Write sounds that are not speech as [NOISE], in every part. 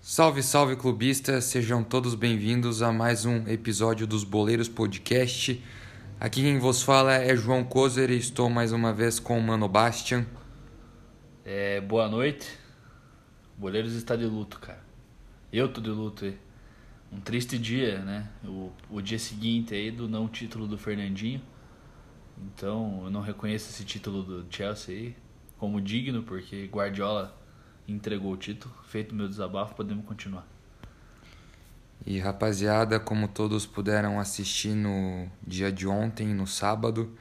Salve, salve clubistas, sejam todos bem-vindos a mais um episódio dos Boleiros Podcast. Aqui quem vos fala é João Kozer e estou mais uma vez com o Mano Bastian. É, boa noite. Boleiros está de luto, cara. Eu tô de luto aí. Um triste dia, né? O, o dia seguinte aí do não título do Fernandinho. Então eu não reconheço esse título do Chelsea aí como digno, porque Guardiola entregou o título. Feito meu desabafo, podemos continuar. E rapaziada, como todos puderam assistir no dia de ontem, no sábado,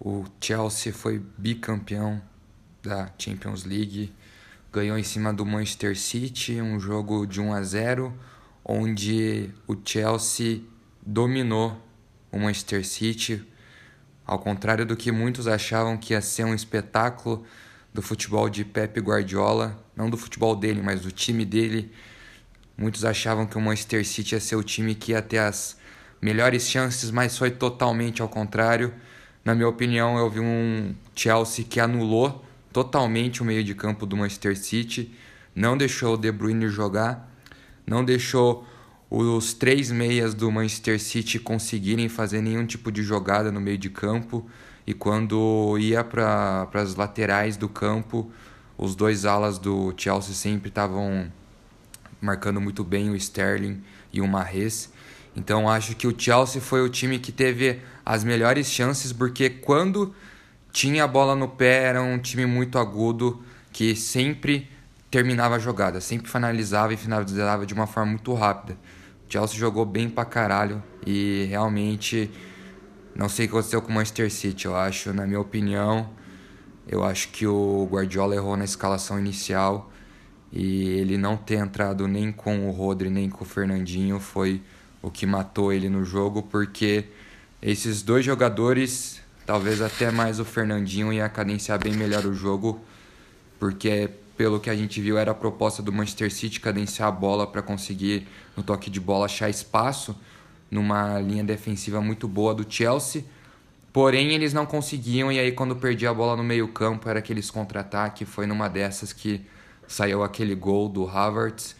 o Chelsea foi bicampeão da Champions League, ganhou em cima do Manchester City, um jogo de 1 a 0, onde o Chelsea dominou o Manchester City, ao contrário do que muitos achavam que ia ser um espetáculo do futebol de Pep Guardiola, não do futebol dele, mas do time dele. Muitos achavam que o Manchester City ia ser o time que ia ter as melhores chances, mas foi totalmente ao contrário. Na minha opinião, eu vi um Chelsea que anulou totalmente o meio de campo do Manchester City, não deixou o De Bruyne jogar, não deixou os três meias do Manchester City conseguirem fazer nenhum tipo de jogada no meio de campo. E quando ia para as laterais do campo, os dois alas do Chelsea sempre estavam marcando muito bem o Sterling e o Mahrez. Então acho que o Chelsea foi o time que teve as melhores chances porque quando tinha a bola no pé era um time muito agudo que sempre terminava a jogada, sempre finalizava e finalizava de uma forma muito rápida. O Chelsea jogou bem pra caralho e realmente não sei o que aconteceu com o Manchester City, eu acho, na minha opinião, eu acho que o Guardiola errou na escalação inicial e ele não ter entrado nem com o Rodri nem com o Fernandinho foi o que matou ele no jogo, porque esses dois jogadores, talvez até mais o Fernandinho, ia cadenciar bem melhor o jogo, porque pelo que a gente viu era a proposta do Manchester City cadenciar a bola para conseguir no toque de bola achar espaço numa linha defensiva muito boa do Chelsea. Porém, eles não conseguiam, e aí quando perdia a bola no meio-campo era aqueles contra-ataque. Foi numa dessas que saiu aquele gol do Havertz.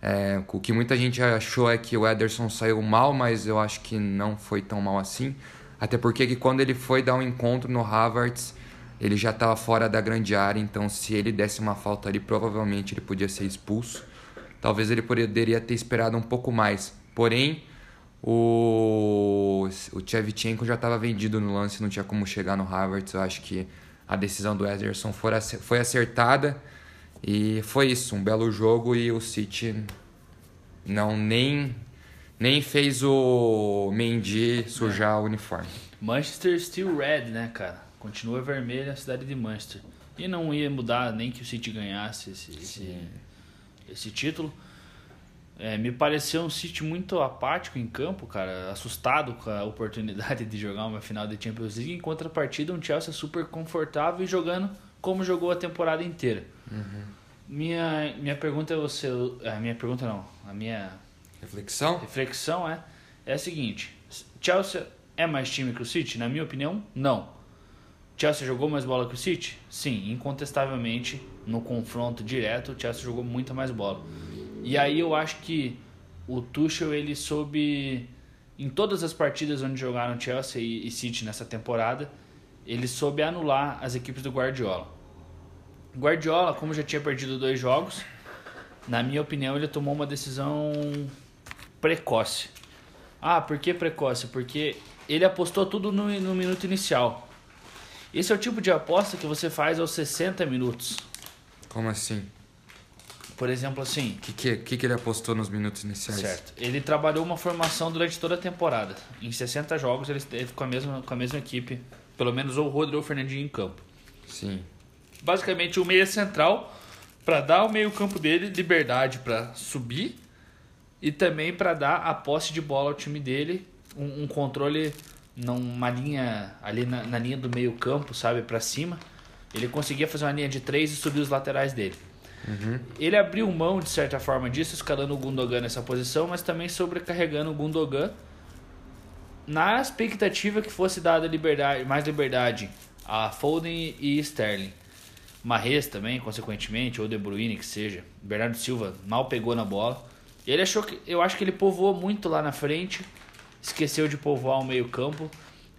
É, o que muita gente achou é que o Ederson saiu mal, mas eu acho que não foi tão mal assim. Até porque que quando ele foi dar um encontro no Havertz, ele já estava fora da grande área, então se ele desse uma falta ali, provavelmente ele podia ser expulso. Talvez ele poderia ter esperado um pouco mais. Porém, o, o Chevchenko já estava vendido no lance, não tinha como chegar no Harvard. Eu acho que a decisão do Ederson foi acertada e foi isso, um belo jogo e o City não nem nem fez o Mendy sujar o uniforme. Manchester still red, né, cara? Continua vermelha a cidade de Manchester. E não ia mudar nem que o City ganhasse esse, esse, esse título. É, me pareceu um City muito apático em campo, cara, assustado com a oportunidade de jogar uma final de Champions League. Em contrapartida, um Chelsea super confortável e jogando como jogou a temporada inteira. Uhum. Minha, minha pergunta é você, a minha pergunta não, a minha reflexão, reflexão é é a seguinte: Chelsea é mais time que o City? Na minha opinião, não. Chelsea jogou mais bola que o City? Sim, incontestavelmente no confronto direto, o Chelsea jogou muita mais bola. E aí eu acho que o Tuchel ele soube em todas as partidas onde jogaram Chelsea e City nessa temporada, ele soube anular as equipes do Guardiola. Guardiola, como já tinha perdido dois jogos, na minha opinião, ele tomou uma decisão precoce. Ah, por que precoce? Porque ele apostou tudo no, no minuto inicial. Esse é o tipo de aposta que você faz aos 60 minutos. Como assim? Por exemplo, assim. O que, que, que, que ele apostou nos minutos iniciais? Certo. Ele trabalhou uma formação durante toda a temporada. Em 60 jogos ele esteve com a mesma, com a mesma equipe. Pelo menos ou o Rodrigo ou o Fernandinho em campo. Sim. Basicamente o meia central para dar ao meio-campo dele liberdade para subir e também para dar a posse de bola ao time dele, um, um controle numa linha ali na, na linha do meio-campo, sabe, para cima. Ele conseguia fazer uma linha de três e subir os laterais dele. Uhum. Ele abriu mão, de certa forma, disso, escalando o Gundogan nessa posição, mas também sobrecarregando o Gundogan na expectativa que fosse dada liberdade, mais liberdade a Foden e Sterling. Marres também, consequentemente, ou De Bruyne, que seja. Bernardo Silva mal pegou na bola. Ele achou que. Eu acho que ele povoou muito lá na frente, esqueceu de povoar o meio-campo.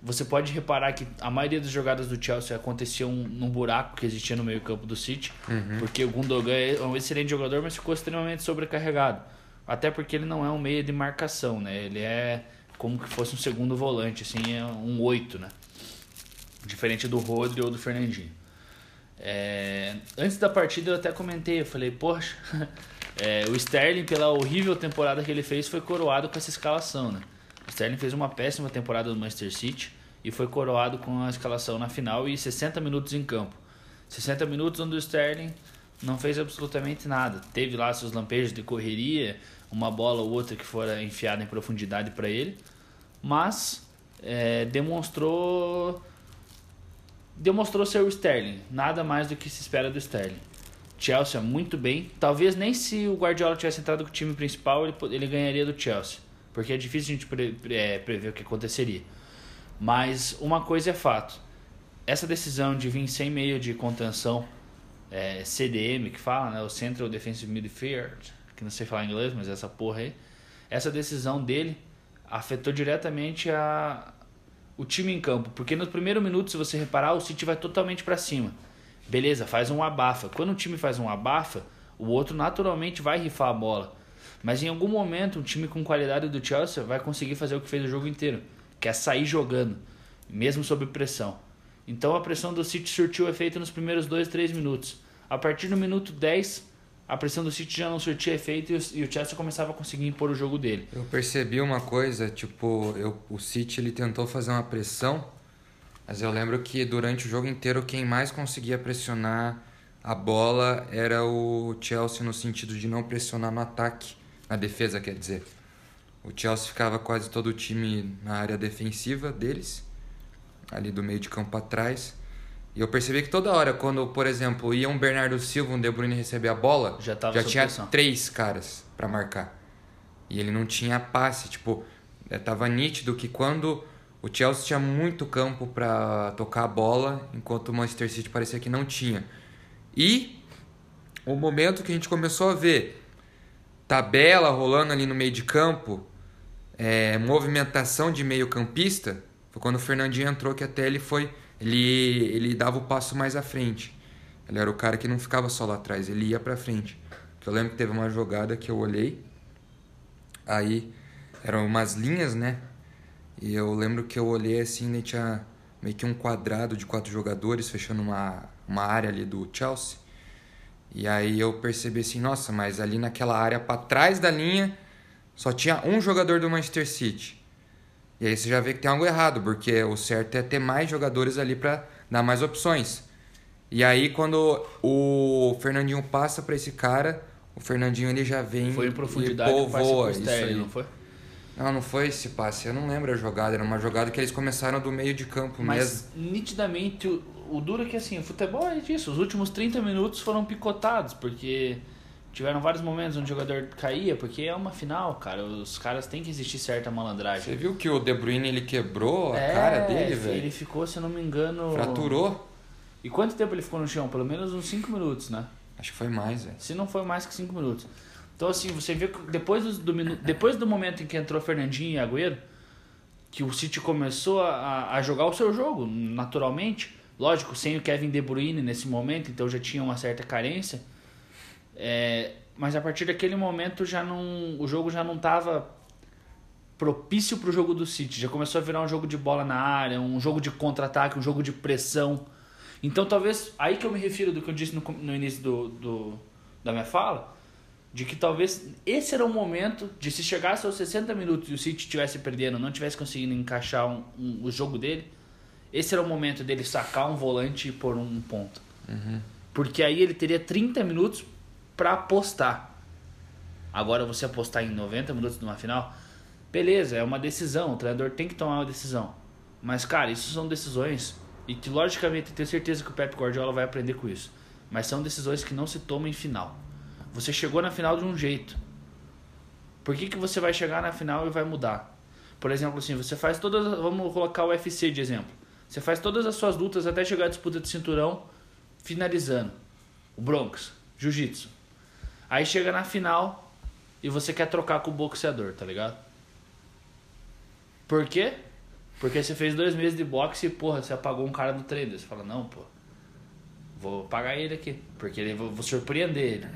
Você pode reparar que a maioria das jogadas do Chelsea aconteciam num buraco que existia no meio-campo do City, Uhum. porque o Gundogan é um excelente jogador, mas ficou extremamente sobrecarregado. Até porque ele não é um meia de marcação, né? Ele é como que fosse um segundo volante, assim, é um oito, né? Diferente do Rodri ou do Fernandinho. É, antes da partida eu até comentei, eu falei, poxa, [LAUGHS] é, o Sterling, pela horrível temporada que ele fez, foi coroado com essa escalação, né? Sterling fez uma péssima temporada no Manchester City e foi coroado com a escalação na final e 60 minutos em campo. 60 minutos onde o Sterling não fez absolutamente nada. Teve lá seus lampejos de correria, uma bola ou outra que fora enfiada em profundidade para ele, mas é, demonstrou demonstrou ser o Sterling, nada mais do que se espera do Sterling. Chelsea muito bem, talvez nem se o Guardiola tivesse entrado com o time principal ele, ele ganharia do Chelsea, porque é difícil a gente pre- é, prever o que aconteceria. Mas uma coisa é fato, essa decisão de vir sem meio de contenção, é, CDM que fala, né, o Central Defensive Midfield, que não sei falar inglês, mas essa porra aí, essa decisão dele afetou diretamente a, o time em campo, porque no primeiro minuto, se você reparar, o City vai totalmente para cima. Beleza, faz um abafa. Quando um time faz um abafa, o outro naturalmente vai rifar a bola. Mas em algum momento, um time com qualidade do Chelsea vai conseguir fazer o que fez o jogo inteiro, que é sair jogando, mesmo sob pressão. Então a pressão do City surtiu efeito nos primeiros 2, 3 minutos. A partir do minuto 10, a pressão do City já não surtia efeito e o- Chelsea começava a conseguir impor o jogo dele. Eu percebi uma coisa, tipo, eu, o City ele tentou fazer uma pressão, mas eu lembro que durante o jogo inteiro quem mais conseguia pressionar a bola era o Chelsea no sentido de não pressionar no ataque, na defesa, quer dizer. O Chelsea ficava quase todo o time na área defensiva deles, ali do meio de campo atrás. E eu percebi que toda hora, quando, por exemplo, ia um Bernardo Silva, um De Bruyne receber a bola, Já já tinha pressão. três caras pra marcar. E ele não tinha passe, tipo, é, tava nítido que quando o Chelsea tinha muito campo pra tocar a bola, enquanto o Manchester City parecia que não tinha. E o momento que a gente começou a ver tabela rolando ali no meio de campo, é, movimentação de meio campista, foi quando o Fernandinho entrou que até ele foi, ele, ele dava o passo mais à frente. Ele era o cara que não ficava só lá atrás, ele ia pra frente. Eu lembro que teve uma jogada que eu olhei, aí eram umas linhas, né? E eu lembro que eu olhei assim, e tinha meio que um quadrado de quatro jogadores fechando uma, uma área ali do Chelsea. E aí eu percebi assim, nossa, mas ali naquela área para trás da linha só tinha um jogador do Manchester City. E aí você já vê que tem algo errado, porque o certo é ter mais jogadores ali para dar mais opções. E aí quando o Fernandinho passa para esse cara, o Fernandinho ele já vem Foi em profundidade e povoa isso aí. não foi? Não, não foi esse passe, eu não lembro a jogada, era uma jogada que eles começaram do meio de campo mesmo. Mas nitidamente, o, duro é que assim, o futebol é disso. Os últimos 30 minutos foram picotados, porque tiveram vários momentos onde o jogador caía, porque é uma final, cara. Os caras têm que existir certa malandragem. Você viu que o De Bruyne ele quebrou a É, cara dele, Ele velho? ficou, se eu não me engano. Fraturou? E quanto tempo ele ficou no chão? Pelo menos uns 5 minutos, né? Acho que foi mais, velho. Se não foi mais que 5 minutos. Então, assim, você vê que depois do, do, depois do momento em que entrou Fernandinho e Agüero, que o City começou a, a jogar o seu jogo, naturalmente. Lógico, sem o Kevin De Bruyne nesse momento, então já tinha uma certa carência. É, mas a partir daquele momento já não, o jogo já não estava propício para o jogo do City. Já começou a virar um jogo de bola na área, um jogo de contra-ataque, um jogo de pressão. Então talvez, aí que eu me refiro do que eu disse no, no início do, do, da minha fala, de que talvez esse era o momento de se chegasse aos 60 minutos e o City estivesse perdendo, não tivesse conseguindo encaixar um, um- o jogo dele, esse era o momento dele sacar um volante e pôr um ponto. Porque aí ele teria 30 minutos para apostar. Agora você apostar em 90 minutos numa final, beleza, é uma decisão, o treinador tem que tomar uma decisão. Mas cara, isso são decisões e que logicamente eu tenho certeza que o Pep Guardiola vai aprender com isso. Mas são decisões que não se tomam em final. Você chegou na final de um jeito. Por que, que você vai chegar na final e vai mudar? Por exemplo, assim, você faz todas. Vamos colocar o UFC de exemplo. Você faz todas as suas lutas até chegar à disputa de cinturão, finalizando. O Bronx, Jiu-Jitsu. Aí chega na final e você quer trocar com o boxeador, tá ligado? Por quê? Porque você fez dois meses de boxe e, porra, você apagou um cara no treino. Você fala, não, pô, vou pagar ele aqui. Porque ele, vou, vou surpreender ele.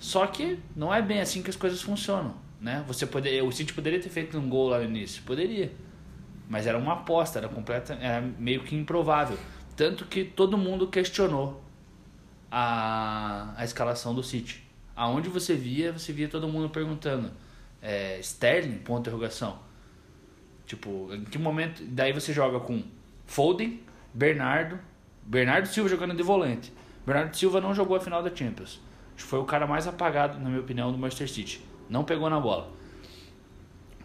Só que não é bem assim que as coisas funcionam, né? Você poderia, o City poderia ter feito um gol lá no início, poderia. Mas era uma aposta, era completa, era meio que improvável. Tanto que todo mundo questionou a, a escalação do City. Aonde você via, você via todo mundo perguntando, é, Sterling? Ponto interrogação. Tipo, em que momento. Daí você joga com Foden, Bernardo, Bernardo Silva jogando de volante. Bernardo Silva não jogou a final da Champions. Foi o cara mais apagado, na minha opinião, do Manchester City. Não pegou na bola.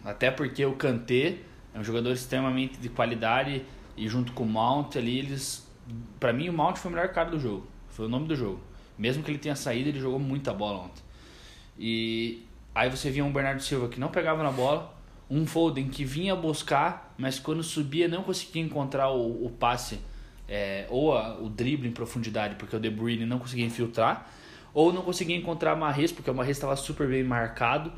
Até porque o Kanté é um jogador extremamente de qualidade e junto com o Mount ali, eles. Pra mim, o Mount foi o melhor cara do jogo. Foi o nome do jogo. Mesmo que ele tenha saído, ele jogou muita bola ontem. E aí você via um Bernardo Silva que não pegava na bola, um Foden que vinha buscar, mas quando subia não conseguia encontrar o, o passe é, ou a, o drible em profundidade, porque o De Bruyne não conseguia infiltrar, ou não conseguia encontrar Marres, porque o Marres estava super bem marcado,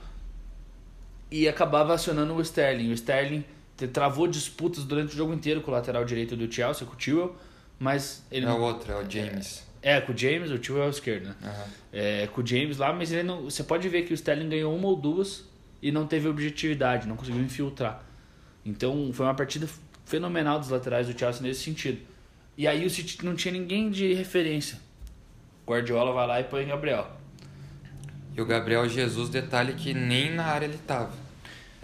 e acabava acionando o Sterling. O Sterling travou disputas durante o jogo inteiro com o lateral direito do Chelsea, com o Tewell, mas ele... É o outro, é o James. É, com o James, o Tewell é o esquerdo, né? Uhum. É, com o James lá, mas ele não, você pode ver que o Sterling ganhou uma ou duas e não teve objetividade, não conseguiu infiltrar. Então foi uma partida fenomenal dos laterais do Chelsea nesse sentido. E aí o City não tinha ninguém de referência. Guardiola vai lá e põe Gabriel. E o Gabriel Jesus, detalhe que nem na área ele tava.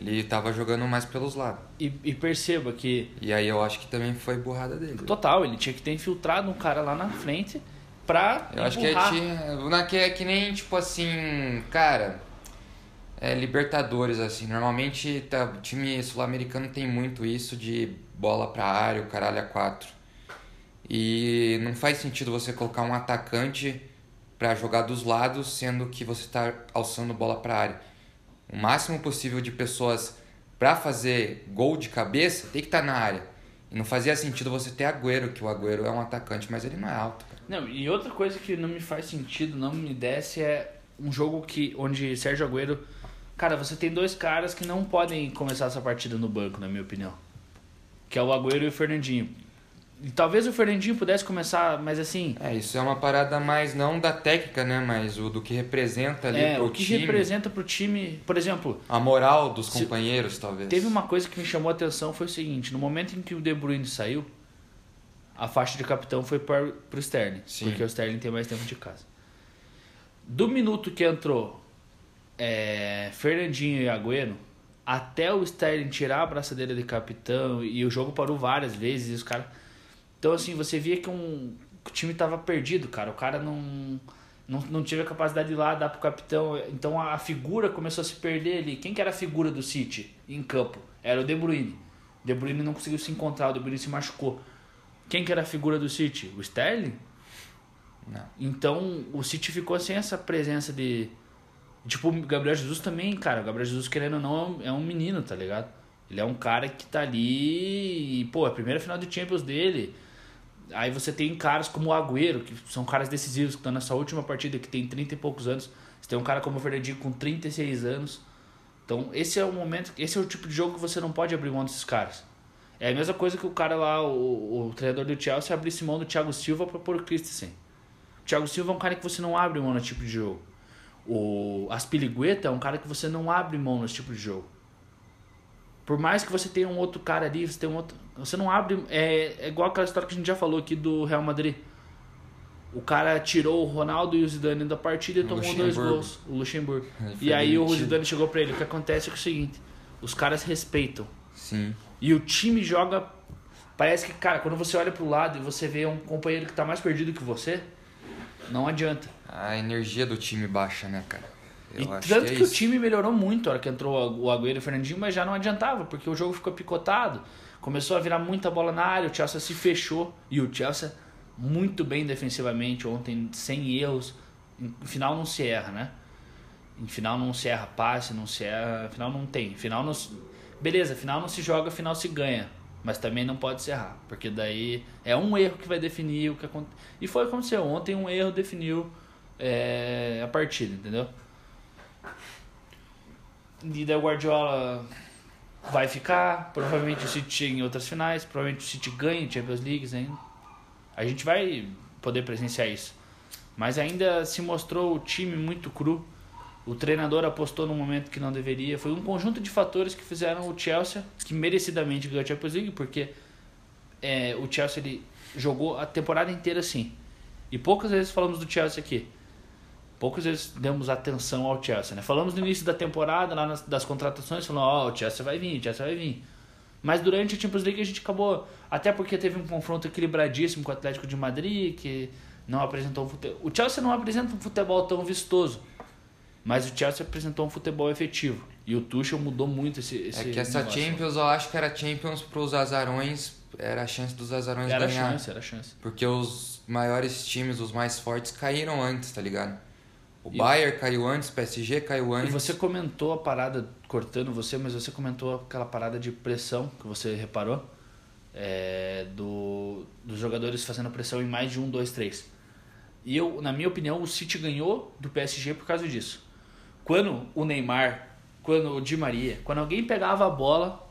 Ele tava jogando mais pelos lados. E, e perceba que. E aí eu acho que também foi burrada dele. Total, ele tinha que ter infiltrado um cara lá na frente pra. Eu acho que é, tinha, que é que nem tipo assim, cara é, Libertadores, assim. Normalmente tá, o time sul-americano tem muito isso de bola pra área, o caralho a quatro. E não faz sentido você colocar um atacante para jogar dos lados, sendo que você está alçando bola para área. O máximo possível de pessoas para fazer gol de cabeça tem que estar tá na área. E não fazia sentido você ter Agüero, que o Agüero é um atacante, mas ele não é alto. Não, e outra coisa que não me faz sentido, não me desce, é um jogo que onde Sérgio Agüero Cara, você tem dois caras que não podem começar essa partida no banco, na minha opinião. Que é o Agüero e o Fernandinho. E talvez o Fernandinho pudesse começar, mas assim. É, isso é uma parada mais não da técnica, né? Mas o do que representa ali é, pro o que time. representa pro time. Por exemplo. A moral dos companheiros, talvez. Teve uma coisa que me chamou a atenção foi o seguinte: no momento em que o De Bruyne saiu, a faixa de capitão foi para pro Sterling. Sim. Porque o Sterling tem mais tempo de casa. Do minuto que entrou é, Fernandinho e Agüero, até o Sterling tirar a braçadeira de capitão e o jogo parou várias vezes e os caras. Então, assim, você via que, um, o time tava perdido, cara. O cara não, não, não teve a capacidade de ir lá dar pro capitão. Então a, figura começou a se perder ali. Quem que era a figura do City em campo? Era o De Bruyne. De Bruyne não conseguiu se encontrar, o De Bruyne se machucou. Quem que era a figura do City? O Sterling? Não. Então o City ficou sem essa presença de Tipo, o Gabriel Jesus também, cara. O Gabriel Jesus, querendo ou não, é um menino, tá ligado? Ele é um cara que tá ali e, pô, é a primeira final de Champions dele. Aí você tem caras como o Agüero, que são caras decisivos, que estão nessa última partida, que tem 30 e poucos anos. Você tem um cara como o Fernandinho com 36 anos. Então, esse é o momento, esse é o tipo de jogo que você não pode abrir mão desses caras. É a mesma coisa que o cara lá, o, o treinador do Chelsea, abrisse mão do Thiago Silva para pôr o Christensen. O Thiago Silva é um cara que você não abre mão no tipo de jogo. O Aspiligueta é um cara que você não abre mão nesse tipo de jogo. Por mais que você tenha um outro cara ali, você tem um outro. Você não abre. É, é igual aquela história que a gente já falou aqui do Real Madrid. O cara tirou o Ronaldo e o Zidane da partida e tomou dois gols. O Luxemburgo. E aí o Zidane chegou pra ele. O que acontece é, é o seguinte: os caras respeitam. Sim. E o time joga. Parece que, cara, quando você olha pro lado e você vê um companheiro que tá mais perdido que você, não adianta a energia do time baixa, né, cara? Eu e tanto que, é que o time melhorou muito na hora que entrou o Agüero e o Fernandinho, mas já não adiantava, porque o jogo ficou picotado. Começou a virar muita bola na área, o Chelsea se fechou. E o Chelsea muito bem defensivamente ontem, sem erros. Em final não se erra, né? Em final não se erra passe, não se erra. Final não tem. Em final não, beleza, final não se joga, final se ganha. Mas também não pode se errar, porque daí é um erro que vai definir o que aconteceu. E foi o que aconteceu. Ontem um erro definiu é, a partida, entendeu? E daí o Guardiola vai ficar, provavelmente o City chega em outras finais, provavelmente o City ganha Champions League ainda. A gente vai poder presenciar isso. Mas ainda se mostrou o time muito cru. O treinador apostou no momento que não deveria. Foi um conjunto de fatores que fizeram o Chelsea, que merecidamente ganhou a Champions League, porque é, o Chelsea ele jogou a temporada inteira assim. E poucas vezes falamos do Chelsea aqui. Poucas vezes demos atenção ao Chelsea. Né? Falamos no início da temporada, lá nas, das contratações, falando: Ó, oh, o Chelsea vai vir, o Chelsea vai vir. Mas durante a Champions League a gente acabou. Até porque teve um confronto equilibradíssimo com o Atlético de Madrid, que não apresentou um futebol. O Chelsea não apresenta um futebol tão vistoso. Mas o Chelsea apresentou um futebol efetivo. E o Tuchel mudou muito esse, esse É que essa negócio. Champions, eu acho que era Champions pros azarões, era a chance dos azarões Era ganhar. chance, era chance. Porque os maiores times, os mais fortes, caíram antes, tá ligado? O E- Bayern caiu antes, o PSG caiu E antes. você comentou a parada, cortando você, mas você comentou aquela parada de pressão que você reparou. é, do, dos jogadores fazendo pressão em mais de um, dois, três. E eu, na minha opinião, o City ganhou do PSG por causa disso. Quando o Neymar, quando o Di Maria, quando alguém pegava a bola,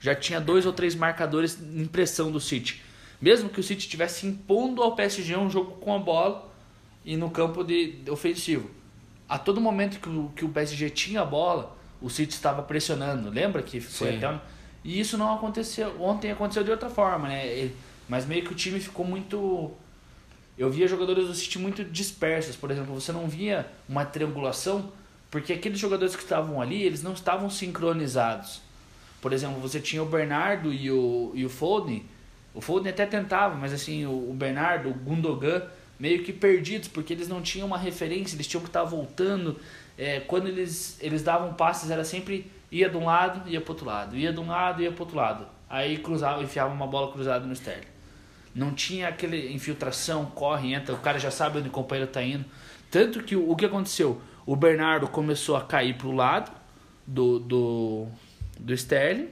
já tinha dois ou três marcadores em pressão do City. Mesmo que o City estivesse impondo ao PSG um jogo com a bola e no campo de, ofensivo. A todo momento que o, que o PSG tinha a bola, o City estava pressionando. Lembra que foi Sim. até um- E isso não aconteceu. Ontem aconteceu de outra forma, né? E- Mas meio que o time ficou muito. Eu via jogadores do City muito dispersos. Por exemplo, você não via uma triangulação, porque aqueles jogadores que estavam ali, eles não estavam sincronizados. Por exemplo, você tinha o Bernardo e o, e o Foden. O Foden até tentava, mas assim, o, o Bernardo, o Gundogan, meio que perdidos, porque eles não tinham uma referência, eles tinham que estar voltando. É, quando eles, eles davam passes, era sempre ia de um lado, ia pro outro lado, ia de um lado, ia pro outro lado. Aí cruzava, enfiava uma bola cruzada no Sterling. Não tinha aquele infiltração, corre, entra, o cara já sabe onde o companheiro tá indo. Tanto que o, o que aconteceu? O Bernardo começou a cair pro lado do, do, do Sterling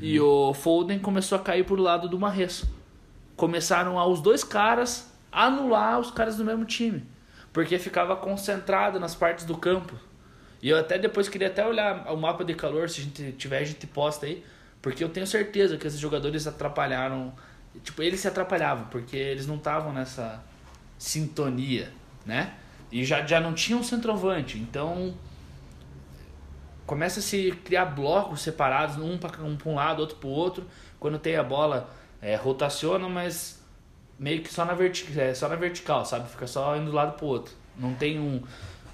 e o Foden começou a cair pro lado do Marres. Começaram a, os dois caras anular os caras do mesmo time. Porque ficava concentrado nas partes do campo. E eu até depois queria até olhar o mapa de calor, se a gente tiver, a gente posta aí. Porque eu tenho certeza que esses jogadores atrapalharam. Tipo, eles se atrapalhavam, porque eles não estavam nessa sintonia, né? E já, já não tinham centroavante. Então, começa a se criar blocos separados, um para um, pra um lado, outro para outro. Quando tem a bola, é, rotaciona, mas meio que só na, verti é, só na vertical, sabe? Fica só indo do lado pro outro. Não tem um,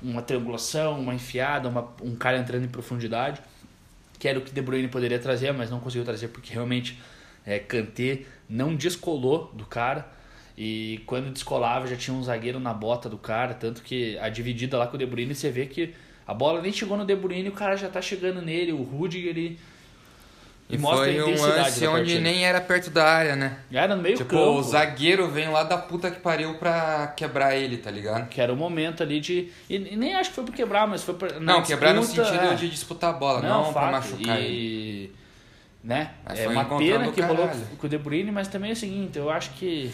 uma triangulação, uma enfiada, uma, um cara entrando em profundidade, que era o que De Bruyne poderia trazer, mas não conseguiu trazer porque realmente é, Kanté não descolou do cara. E quando descolava já tinha um zagueiro na bota do cara, tanto que a dividida lá com o De Bruyne você vê que a bola nem chegou no De Bruyne e o cara já tá chegando nele, o Rudiger ele E foi um lance onde nem era perto da área, né? Era no meio tipo, campo. o zagueiro vem lá da puta que pariu pra quebrar ele, tá ligado? Que era o momento ali de. E, nem acho que foi por quebrar, mas foi pra, não, quebrar no sentido é. de disputar a bola, não, pra fato, machucar ele. e, Né? Mas é um uma pena que rolou caralho. com o De Bruyne, mas também é o seguinte, eu acho que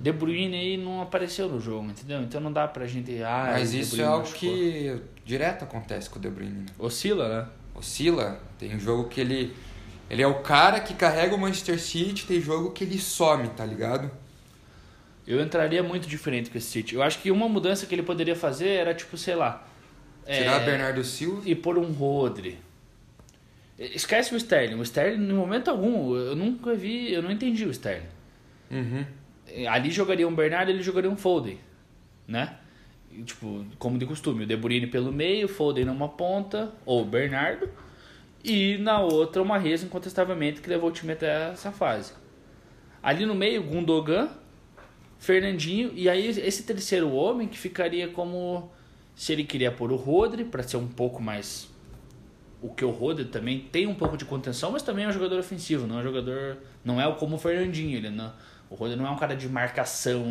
De Bruyne aí não apareceu no jogo, entendeu? Então não dá pra gente. Ah, Mas isso é algo machucou. que direto acontece com o De Bruyne. Né? Oscila, né? Oscila, tem um jogo que ele. Ele é o cara que carrega o Manchester City, tem jogo que ele some, tá ligado? Eu entraria muito diferente com esse City. Eu acho que uma mudança que ele poderia fazer era, tipo, sei lá. Tirar é, Bernardo Silva. e pôr um Rodri. Esquece o Sterling. O Sterling, no momento algum, eu nunca vi, eu não entendi o Sterling. Uhum. Ali jogaria um Bernardo, ele jogaria um Foden, né? E, tipo, como de costume, o De Bruyne pelo meio, Foden numa ponta, ou o Bernardo, e na outra o Mahrez, incontestavelmente, que levou o time até essa fase. Ali no meio, Gundogan, Fernandinho, e aí esse terceiro homem que ficaria como se ele queria pôr o Rodri para ser um pouco mais o que o Rodri também tem um pouco de contenção, mas também é um jogador ofensivo, não é um jogador, não é como o Fernandinho, ele não, o Rodri não é um cara de marcação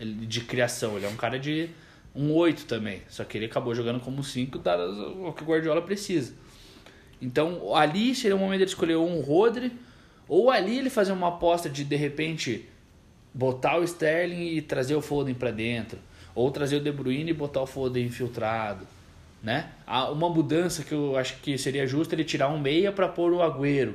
ele- de criação, ele é um cara de um 8 também, só que ele acabou jogando como 5, dadas o que o Guardiola precisa. Então ali seria o momento de escolher um Rodri, ou ali ele fazer uma aposta de de repente botar o Sterling e trazer o Foden para dentro, ou trazer o De Bruyne e botar o Foden infiltrado, né? Uma mudança que eu acho que seria justa ele tirar um meia para pôr o Agüero.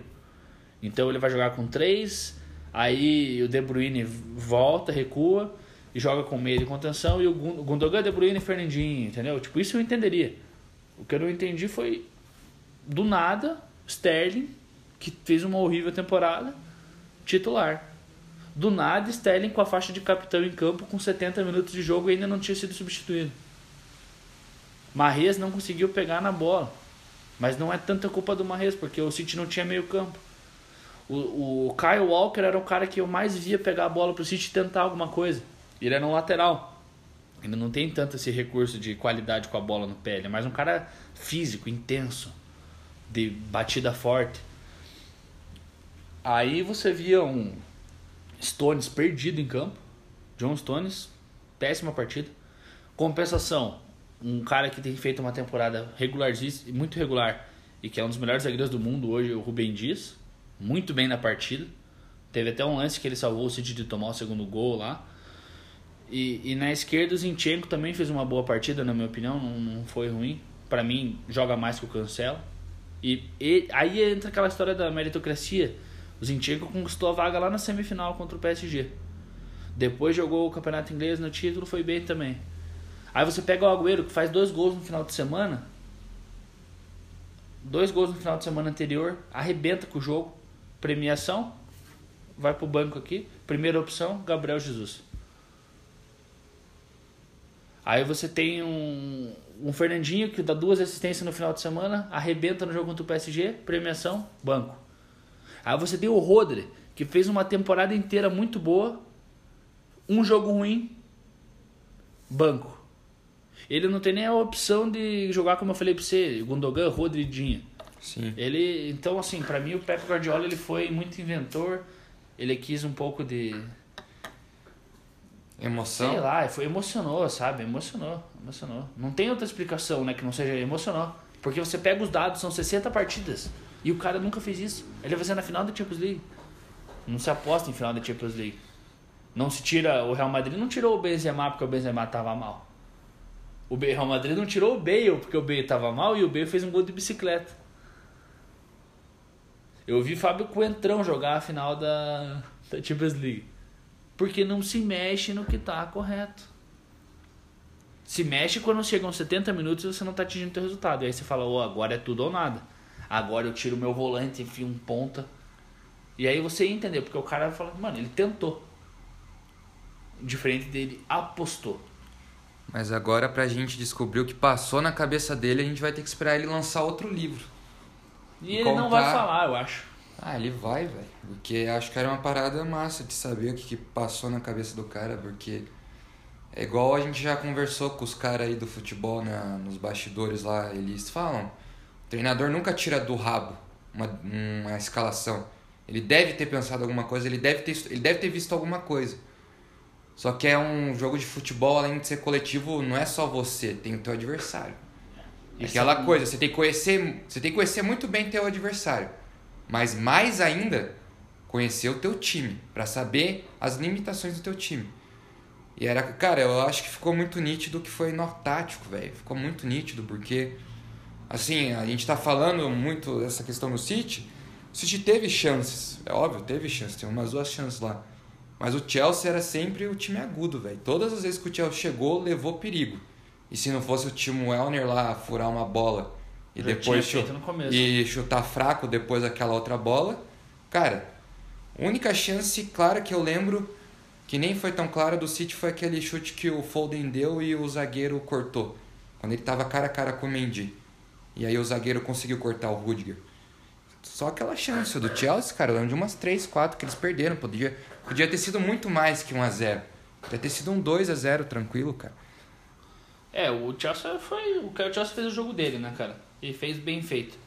Então ele vai jogar com três, aí o De Bruyne volta, recua e joga com meia de contenção e o Gundogan, De Bruyne e Fernandinho, entendeu? Tipo, isso eu entenderia. O que eu não entendi foi do nada, Sterling, que fez uma horrível temporada, titular. Do nada, Sterling com a faixa de capitão em campo com 70 minutos de jogo e ainda não tinha sido substituído. Marrez não conseguiu pegar na bola. Mas não é tanta culpa do Marrez, porque o City não tinha meio campo. O, o Kyle Walker era o cara que eu mais via pegar a bola pro City tentar alguma coisa. Ele era um lateral. Ele não tem tanto esse recurso de qualidade com a bola no pé. Ele é mais um cara físico, intenso, de batida forte. Aí você via um Stones perdido em campo. John Stones, péssima partida. Compensação, um cara que tem feito uma temporada regularíssima, muito regular e que é um dos melhores zagueiros do mundo hoje, o Rubem Dias, muito bem na partida. Teve até um lance que ele salvou o City de tomar o segundo gol lá. E, e na esquerda o Zinchenko também fez uma boa partida, na minha opinião, não, não foi ruim. Para mim, joga mais que o Cancelo. E, e aí entra aquela história da meritocracia o Zinchenko conquistou a vaga lá na semifinal contra o PSG. Depois jogou o campeonato inglês no título, foi bem também. Aí você pega o Agüero, que faz dois gols no final de semana. Dois gols no final de semana anterior, arrebenta com o jogo. Premiação, vai pro banco aqui. Primeira opção, Gabriel Jesus. Aí você tem um, um Fernandinho que dá duas assistências no final de semana, arrebenta no jogo contra o PSG, premiação, banco. Aí você tem o Rodri, que fez uma temporada inteira muito boa, um jogo ruim, banco. Ele não tem nem a opção de jogar como eu falei pra você, Gundogan, Rodri e Dinha. Sim. Ele, então assim, para mim o Pep Guardiola ele foi muito inventor, ele quis um pouco de emoção. Sei lá, foi emocionou, sabe? Emocionou, emocionou. Não tem outra explicação, né, que não seja emocionou. Porque você pega os dados, são 60 partidas. E o cara nunca fez isso. Ele vai ser na final da Champions League. Não se aposta em final da Champions League. Não se tira. O Real Madrid não tirou o Benzema porque o Benzema tava mal. O Real Madrid não tirou o Bale porque o Bale tava mal e o Bale fez um gol de bicicleta. Eu vi Fábio Coentrão jogar a final da, da Champions League. Porque não se mexe no que tá correto. Se mexe quando chegam 70 minutos e você não tá atingindo o teu resultado. E aí você fala, oh, agora é tudo ou nada. Agora eu tiro meu volante, enfio um ponta. E aí você entendeu, porque o cara fala, mano, ele tentou. Diferente dele, apostou. Mas agora pra gente descobrir o que passou na cabeça dele, a gente vai ter que esperar ele lançar outro livro. E, e ele contar... não vai falar, eu acho. Ah, ele vai, velho. Porque acho que era uma parada massa de saber o que, que passou na cabeça do cara, porque é igual a gente já conversou com os caras aí do futebol né, nos bastidores lá, eles falam o treinador nunca tira do rabo uma, uma escalação. Ele deve ter pensado alguma coisa, ele deve, ter, ele deve ter visto alguma coisa. Só que é um jogo de futebol, além de ser coletivo, não é só você, tem o teu adversário. É aquela coisa, você tem que conhecer, você tem que conhecer muito bem teu adversário. Mas mais ainda, conhecer o teu time, para saber as limitações do teu time. E era, cara, eu acho que ficou muito nítido que foi nó tático, velho. Ficou muito nítido porque Assim, a gente está falando muito dessa questão do City. O City teve chances, é óbvio, teve chances, tem umas duas chances lá. Mas o Chelsea era sempre o time agudo, velho. Todas as vezes que o Chelsea chegou, levou perigo. E se não fosse o Timo Werner lá furar uma bola e Já depois e chutar fraco depois daquela outra bola, cara, única chance clara que eu lembro que nem foi tão clara do City foi aquele chute que o Foden deu e o zagueiro cortou, quando ele tava cara a cara com o Mendy. E aí o zagueiro conseguiu cortar o Rudiger. Só aquela chance do Chelsea, cara, lembro de umas 3, 4 que eles perderam. Podia, podia ter sido muito mais que 1 a 0 Podia ter sido um 2 a 0 tranquilo, cara. É, o Chelsea foi. O Chelsea fez o jogo dele, né, cara? E fez bem feito.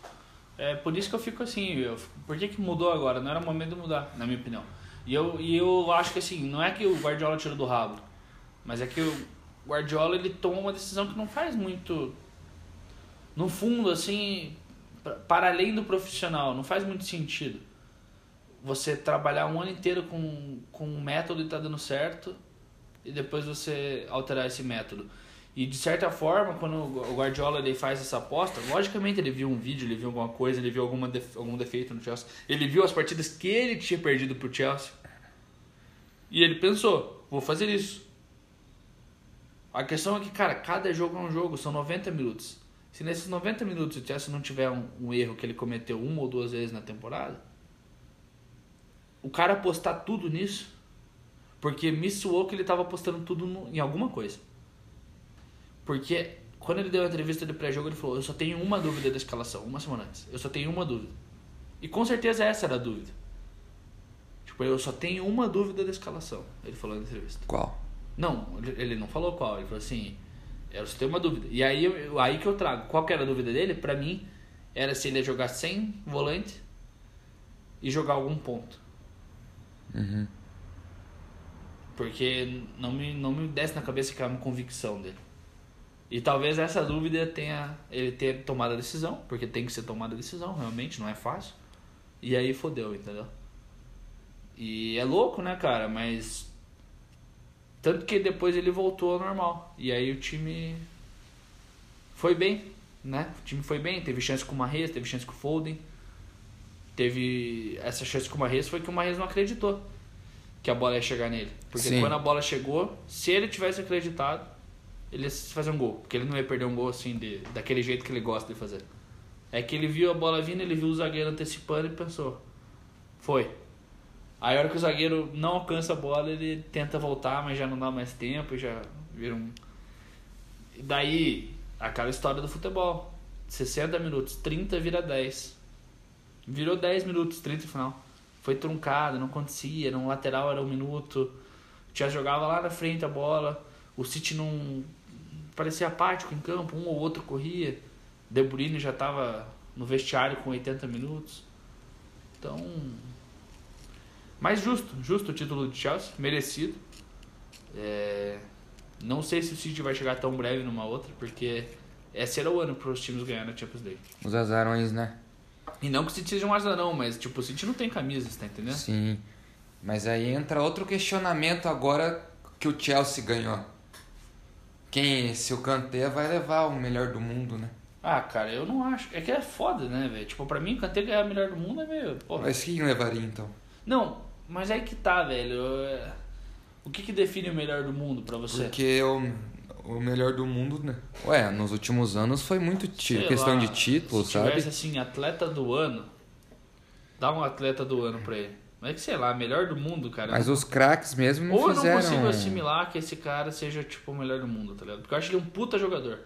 É por isso que eu fico assim, eu, por que, que mudou agora? Não era o momento de mudar, na minha opinião. E eu, e eu acho que assim, não é que o Guardiola tirou do rabo, mas é que o Guardiola ele toma uma decisão que não faz muito no fundo, assim, para além do profissional, não faz muito sentido você trabalhar um ano inteiro com, com um método e tá dando certo e depois você alterar esse método. E de certa forma, quando o Guardiola ele faz essa aposta, logicamente ele viu um vídeo, ele viu alguma coisa, ele viu alguma def- algum defeito no Chelsea, ele viu as partidas que ele tinha perdido pro Chelsea. E ele pensou, vou fazer isso. A questão é que, cara, cada jogo é um jogo, são 90 minutos. Se nesses 90 minutos o Chelsea não tiver um, um erro que ele cometeu uma ou duas vezes na temporada, o cara apostar tudo nisso, porque me suou que ele tava apostando tudo no- em alguma coisa. Porque quando ele deu a entrevista de pré-jogo, ele falou: Eu só tenho uma dúvida da escalação, uma semana antes. Eu só tenho uma dúvida. E com certeza essa era a dúvida. Tipo, eu só tenho uma dúvida da escalação. Ele falou na entrevista. Qual? Não, ele- não falou qual. Ele falou assim: Eu só tenho uma dúvida. E aí, aí que eu trago. Qual que era a dúvida dele? Pra mim, era se ele ia jogar sem volante e jogar algum ponto. Uhum. Porque não me, não me desce na cabeça que é uma convicção dele. E talvez essa dúvida tenha ele ter tomado a decisão, porque tem que ser tomada a decisão, realmente, não é fácil. E aí fodeu, entendeu? E é louco, né, cara? Mas. Tanto que depois ele voltou ao normal. E aí o time foi bem, né? O time foi bem, teve chance com o Marrez, teve chance com o Foden. Teve. Essa chance com o Marrez foi que o Marrez não acreditou que a bola ia chegar nele. Porque Sim. quando a bola chegou, se ele tivesse acreditado, ele ia fazer um gol. Porque ele não ia perder um gol assim, de, daquele jeito que ele gosta de fazer. É que ele viu a bola vindo, ele viu o zagueiro antecipando e pensou: foi. Aí a hora que o zagueiro não alcança a bola, ele tenta voltar, mas já não dá mais tempo, já vira um. E daí, aquela história do futebol: 60 minutos, 30 vira 10. Virou 10 minutos, 30 no final. Foi truncado, não acontecia. No lateral era um minuto. Chelsea jogava lá na frente a bola. O City não. Parecia apático em campo, um ou outro corria. De Bruyne já estava no vestiário com 80 minutos. Então. Mas justo, justo o título de Chelsea, merecido. É, Não sei se o City vai chegar tão breve numa outra, porque esse era o ano para os times ganharem a Champions League. Os azarões, né? E não que o City seja um azarão, mas tipo, o City não tem camisa, você tá entendendo? Sim. Mas aí entra outro questionamento agora que o Chelsea ganhou. Quem, se o Kanté vai levar o melhor do mundo, né? Ah, cara, eu não acho. É que é foda, né, velho? Tipo, pra mim, o Kanté ganhar a melhor do mundo é meio. Porra. Mas quem levaria então? Não, mas aí que tá, velho. É, O que que define o melhor do mundo pra você? Porque o, o melhor do mundo, né? Ué, nos últimos anos foi muito ti- Sei questão lá, de título, se sabe? tivesse assim, atleta do ano, dá um atleta do ano pra ele. Mas é que sei lá, melhor do mundo, cara. Mas os craques mesmo não Ou eu fizeram. não consigo assimilar que esse cara seja, tipo, o melhor do mundo, tá ligado? Porque eu acho ele um puta jogador.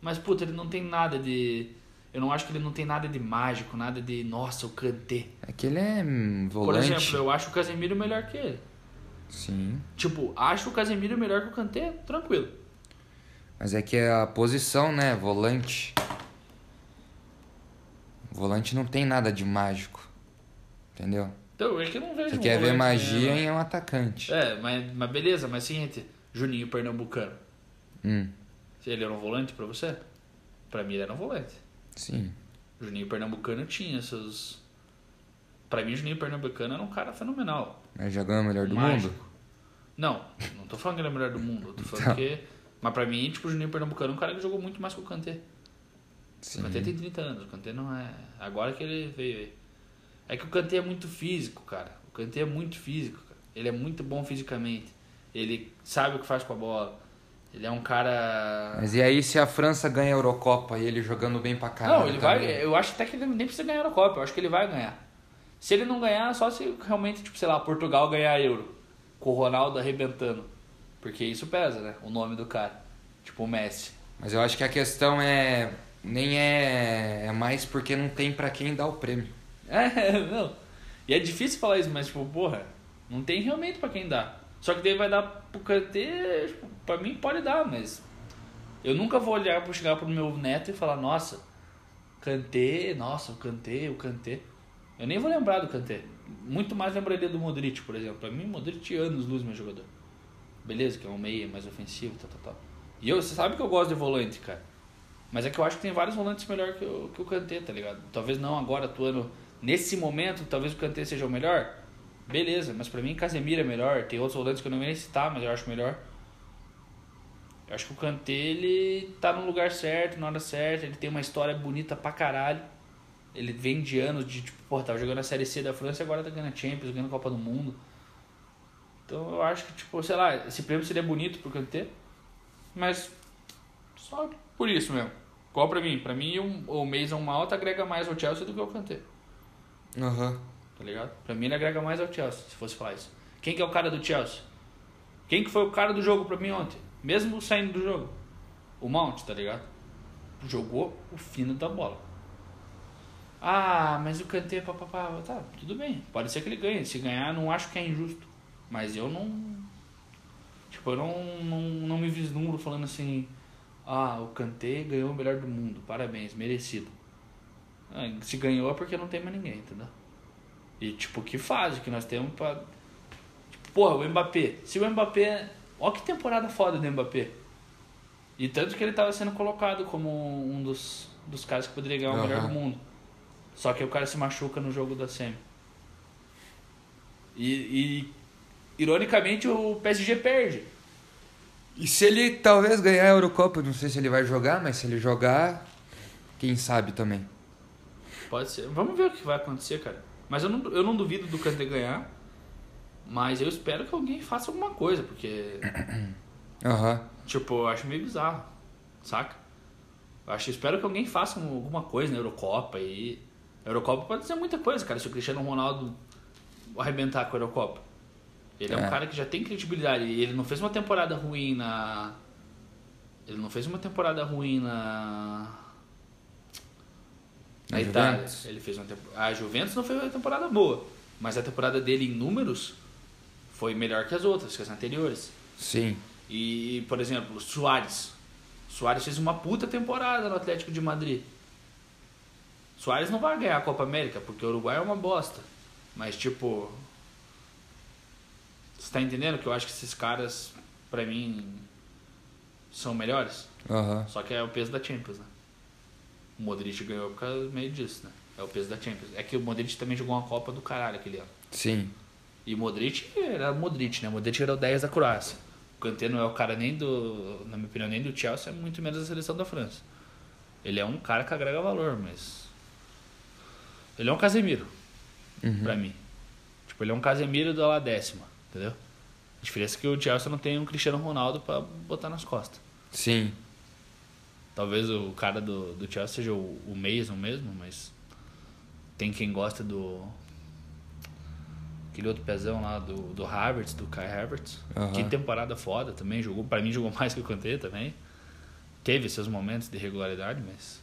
Mas, puta, ele não tem nada de. Eu não acho que ele não tem nada de mágico, nada de. Nossa, o Kanté. É que ele é hum, Por volante. exemplo, eu acho o Casemiro melhor que ele. Sim. Tipo, acho o Casemiro melhor que o Kanté, tranquilo. Mas é que é a posição, né? Volante. Volante não tem nada de mágico. Entendeu? Então, é que eu não vejo Você um quer ver magia em um atacante. É, mas, mas beleza, mas seguinte, Juninho Pernambucano. Hum, Ele era um volante pra você? Pra mim ele era um volante. sim. Juninho Pernambucano tinha seus. Pra mim, Juninho Pernambucano era um cara fenomenal. Mas já ganhou o melhor do Mágico. mundo? Não, não tô falando que ele é o melhor do mundo. Tô falando Então. que. Mas pra mim, tipo, o Juninho Pernambucano é um cara que jogou muito mais que o Kanté. Sim. O Kanté tem 30 anos, o Kanté não é. Agora que ele veio aí. É que o Kanté é muito físico, cara. O Kanté é muito físico, cara. Ele é muito bom fisicamente. Ele sabe o que faz com a bola. Ele é um cara. Mas e aí se a França ganha a Eurocopa e ele jogando bem pra caralho? Não, ele vai. também? Eu acho até que ele nem precisa ganhar a Eurocopa. Eu acho que ele vai ganhar. Se ele não ganhar, só se realmente, tipo, sei lá, Portugal ganhar a Euro. Com o Ronaldo arrebentando. Porque isso pesa, né? O nome do cara. Tipo o Messi. Mas eu acho que a questão é. Nem é. É mais porque não tem pra quem dar o prêmio. É, [LAUGHS] não. E é difícil falar isso, mas, tipo, porra, não tem realmente pra quem dar. Só que daí vai dar pro Kanté, tipo, pra mim pode dar, mas. Eu nunca vou olhar pra chegar pro meu neto e falar, nossa, Kanté, nossa, o Kanté, o Kanté. Eu nem vou lembrar do Kanté. Muito mais lembraria do Modric, por exemplo. Pra mim, Modric anos luz meu jogador. Beleza, que é um meia mais ofensivo, tal, tal, tal. E eu, você sabe que eu gosto de volante, cara. Mas é que eu acho que tem vários volantes melhor que o, que o Kanté, tá ligado? Talvez não agora atuando nesse momento, talvez o Kanté seja o melhor. Beleza, mas pra mim Casemiro é melhor. Tem outros volantes que eu não nem citar, mas eu acho melhor. Eu acho que o Kanté, ele tá no lugar certo, na hora certa, ele tem uma história bonita pra caralho. Ele vem de anos de, tipo, pô, tava jogando a Série C da França e agora tá ganhando a Champions, ganhando a Copa do Mundo. Então eu acho que, tipo, sei lá, esse prêmio seria bonito pro Kanté, mas só por isso mesmo. Qual pra mim? Pra mim o, o Mason Mount agrega mais ao Chelsea do que o Kanté. Uhum. Tá ligado? Pra mim ele agrega mais ao Chelsea, se fosse falar isso. Quem que é o cara do Chelsea? Quem que foi o cara do jogo pra mim ontem? Mesmo saindo do jogo. O Mount, tá ligado? Jogou o fino da bola. Ah, mas o Kanté, papapá, tá, tudo bem. Pode ser que ele ganhe. Se ganhar, não acho que é injusto. Mas eu não. Tipo, eu não, não, não me vislumbro falando assim. Ah, o Kanté ganhou o melhor do mundo. Parabéns, merecido. Ah, se ganhou é porque não tem mais ninguém, entendeu? E tipo, que fase que nós temos pra. Tipo, porra, o Mbappé. Se o Mbappé. Olha que temporada foda do Mbappé. E tanto que ele tava sendo colocado como um dos, dos caras que poderia ganhar o melhor do mundo. Só que o cara se machuca no jogo da Semi. E, e ironicamente o PSG perde. E se ele talvez ganhar a Eurocopa, não sei se ele vai jogar, mas se ele jogar, quem sabe também. Pode ser. Vamos ver o que vai acontecer, cara. Mas eu não, eu não duvido do Kanté ganhar. Mas eu espero que alguém faça alguma coisa, porque. [COUGHS] Uhum. Tipo, eu acho meio bizarro. Saca? Eu acho, espero que alguém faça alguma coisa na Eurocopa e. A Eurocopa pode ser muita coisa, cara. Se o Cristiano Ronaldo arrebentar com a Eurocopa. Ele é. é um cara que já tem credibilidade. Ele não fez uma temporada ruim na. Ele não fez uma temporada ruim na. Na Itália. Juventus. Ele fez uma. A Juventus não fez uma temporada boa. Mas a temporada dele em números foi melhor que as outras, que as anteriores. Sim. E, por exemplo, Soares. Soares fez uma puta temporada no Atlético de Madrid. Soares não vai ganhar a Copa América, porque o Uruguai é uma bosta. Mas, tipo. Você tá entendendo que eu acho que esses caras, pra mim, são melhores? Uhum. Só que é o peso da Champions, né? O Modric ganhou por causa meio disso, né? É o peso da Champions. É que o Modric também jogou uma Copa do caralho aquele ano. Sim. E Modric era Modric, né? Modric era o 10 da Croácia. O Kanté não é o cara nem do, na minha opinião, nem do Chelsea, muito menos da seleção da França. Ele é um cara que agrega valor, mas ele é um Casemiro, uhum. pra mim. Tipo, ele é um Casemiro da décima, entendeu? A diferença é que o Chelsea não tem um Cristiano Ronaldo pra botar nas costas. Sim. Talvez o cara do, do Chelsea seja o, o Mason mesmo, mas tem quem gosta do aquele outro pezão lá do, do Havertz, do Kai Havertz. Uhum. Que temporada foda também, jogou, para mim jogou [LAUGHS] mais que o Kanté também. Teve seus momentos de regularidade, mas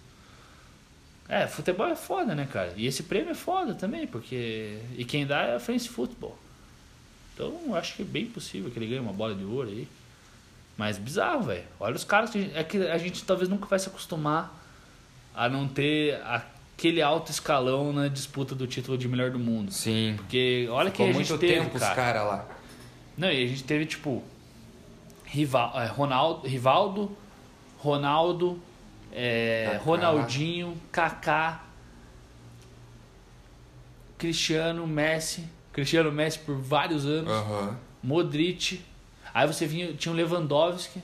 é, futebol é foda, né, cara? E esse prêmio é foda também, porque. E quem dá é a France Football. Então, acho que é bem possível que ele ganhe uma bola de ouro aí. Mas bizarro, velho. Olha os caras que. É que a gente talvez nunca vai se acostumar a não ter aquele alto escalão na disputa do título de melhor do mundo. Sim. Porque olha que a gente muito teve, tempo cara. os caras lá. Não, e a gente teve, tipo. Rival, é, Ronaldo, Rivaldo, Ronaldo, é, Ronaldinho, Kaká, Cristiano, Messi. Cristiano Messi por vários anos. Uhum. Modric. Aí você vinha, tinha o Lewandowski.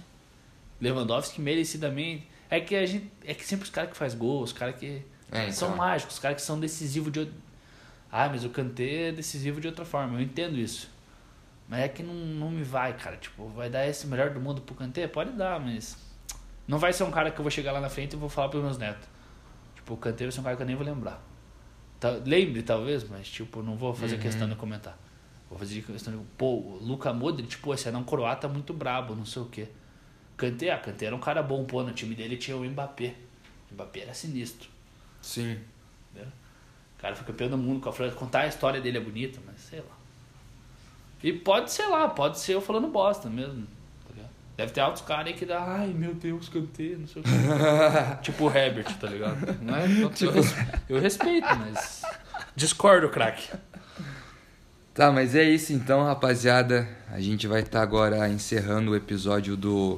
Lewandowski merecidamente. É que a gente. É que sempre os caras que faz gol, os caras que é, então. são mágicos, os caras que são decisivos de. Ah, mas o Kanté é decisivo de outra forma. Eu entendo isso. Mas é que não, não me vai, cara. Tipo, vai dar esse melhor do mundo pro Kanté? Pode dar, mas. Não vai ser um cara que eu vou chegar lá na frente e vou falar pros meus netos. Tipo, o canteiro vai ser um cara que eu nem vou lembrar. Tá, lembre, talvez, mas, tipo, não vou fazer uhum. questão de comentar. Vou fazer questão de. Pô, o Luka Modric, tipo, esse é um croata muito brabo, não sei o quê. Kanté, ah, Kanté era um cara bom, pô, no time dele tinha o Mbappé. O Mbappé era sinistro. Sim. Entendeu? O cara foi campeão do mundo com a França. Contar a história dele é bonita, mas sei lá. E pode, sei lá, pode ser eu falando bosta mesmo. Deve ter altos caras aí que dá, ai meu Deus, cantei, não sei o que. [LAUGHS] tipo o Herbert, tá ligado? Não é? [LAUGHS] Eu, eu respeito, mas. Discordo, craque. Tá, mas é isso então, rapaziada. A gente vai estar tá agora encerrando o episódio do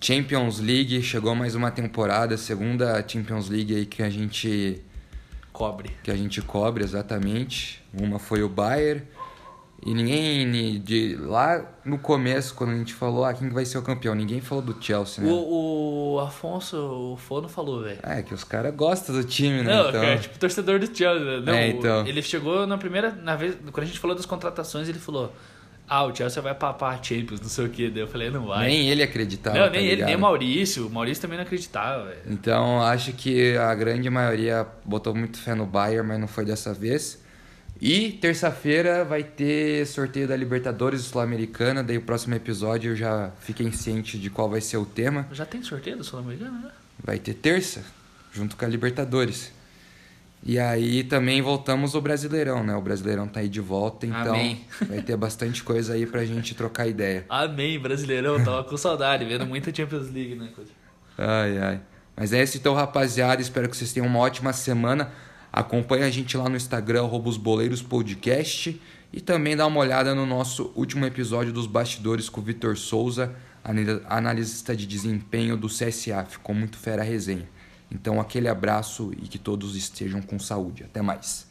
Champions League, chegou mais uma temporada, segunda Champions League aí que a gente Cobre. que a gente cobre exatamente. Uma foi o Bayern e ninguém de lá no começo quando a gente falou ah, quem vai ser o campeão, ninguém falou do Chelsea, né? O, o Afonso, o Fono falou, velho. É, que os caras gostam do time, né? Não, então... cara, tipo, torcedor do Chelsea. né? Não, É, então. Ele chegou na primeira. Na vez, quando a gente falou das contratações, ele falou: Ah, o Chelsea vai papar a Champions, não sei o que. Daí eu falei, não vai. Nem ele acreditava. não, tá nem ele, ligado? nem o Maurício. O Maurício também não acreditava, velho. Então acho que a grande maioria botou muito fé no Bayern, mas não foi dessa vez. E terça-feira vai ter sorteio da Libertadores Sul-Americana, daí o próximo episódio eu já fiquem ciente de qual vai ser o tema. Já tem sorteio do Sul-Americano, né? Vai ter terça, junto com a Libertadores. E aí também voltamos ao Brasileirão, né? O Brasileirão tá aí de volta, então Amém. [LAUGHS] vai ter bastante coisa aí pra gente trocar ideia. Amém, brasileirão. Tava com saudade, vendo muita Champions League, né? Ai, ai. Mas é isso então, rapaziada. Espero que vocês tenham uma ótima semana. Acompanhe a gente lá no Instagram, arroba os Boleiros Podcast. E também dá uma olhada no nosso último episódio dos Bastidores com o Vitor Souza, ana- analista de desempenho do CSA. Ficou muito fera a resenha. Então, aquele abraço e que todos estejam com saúde. Até mais.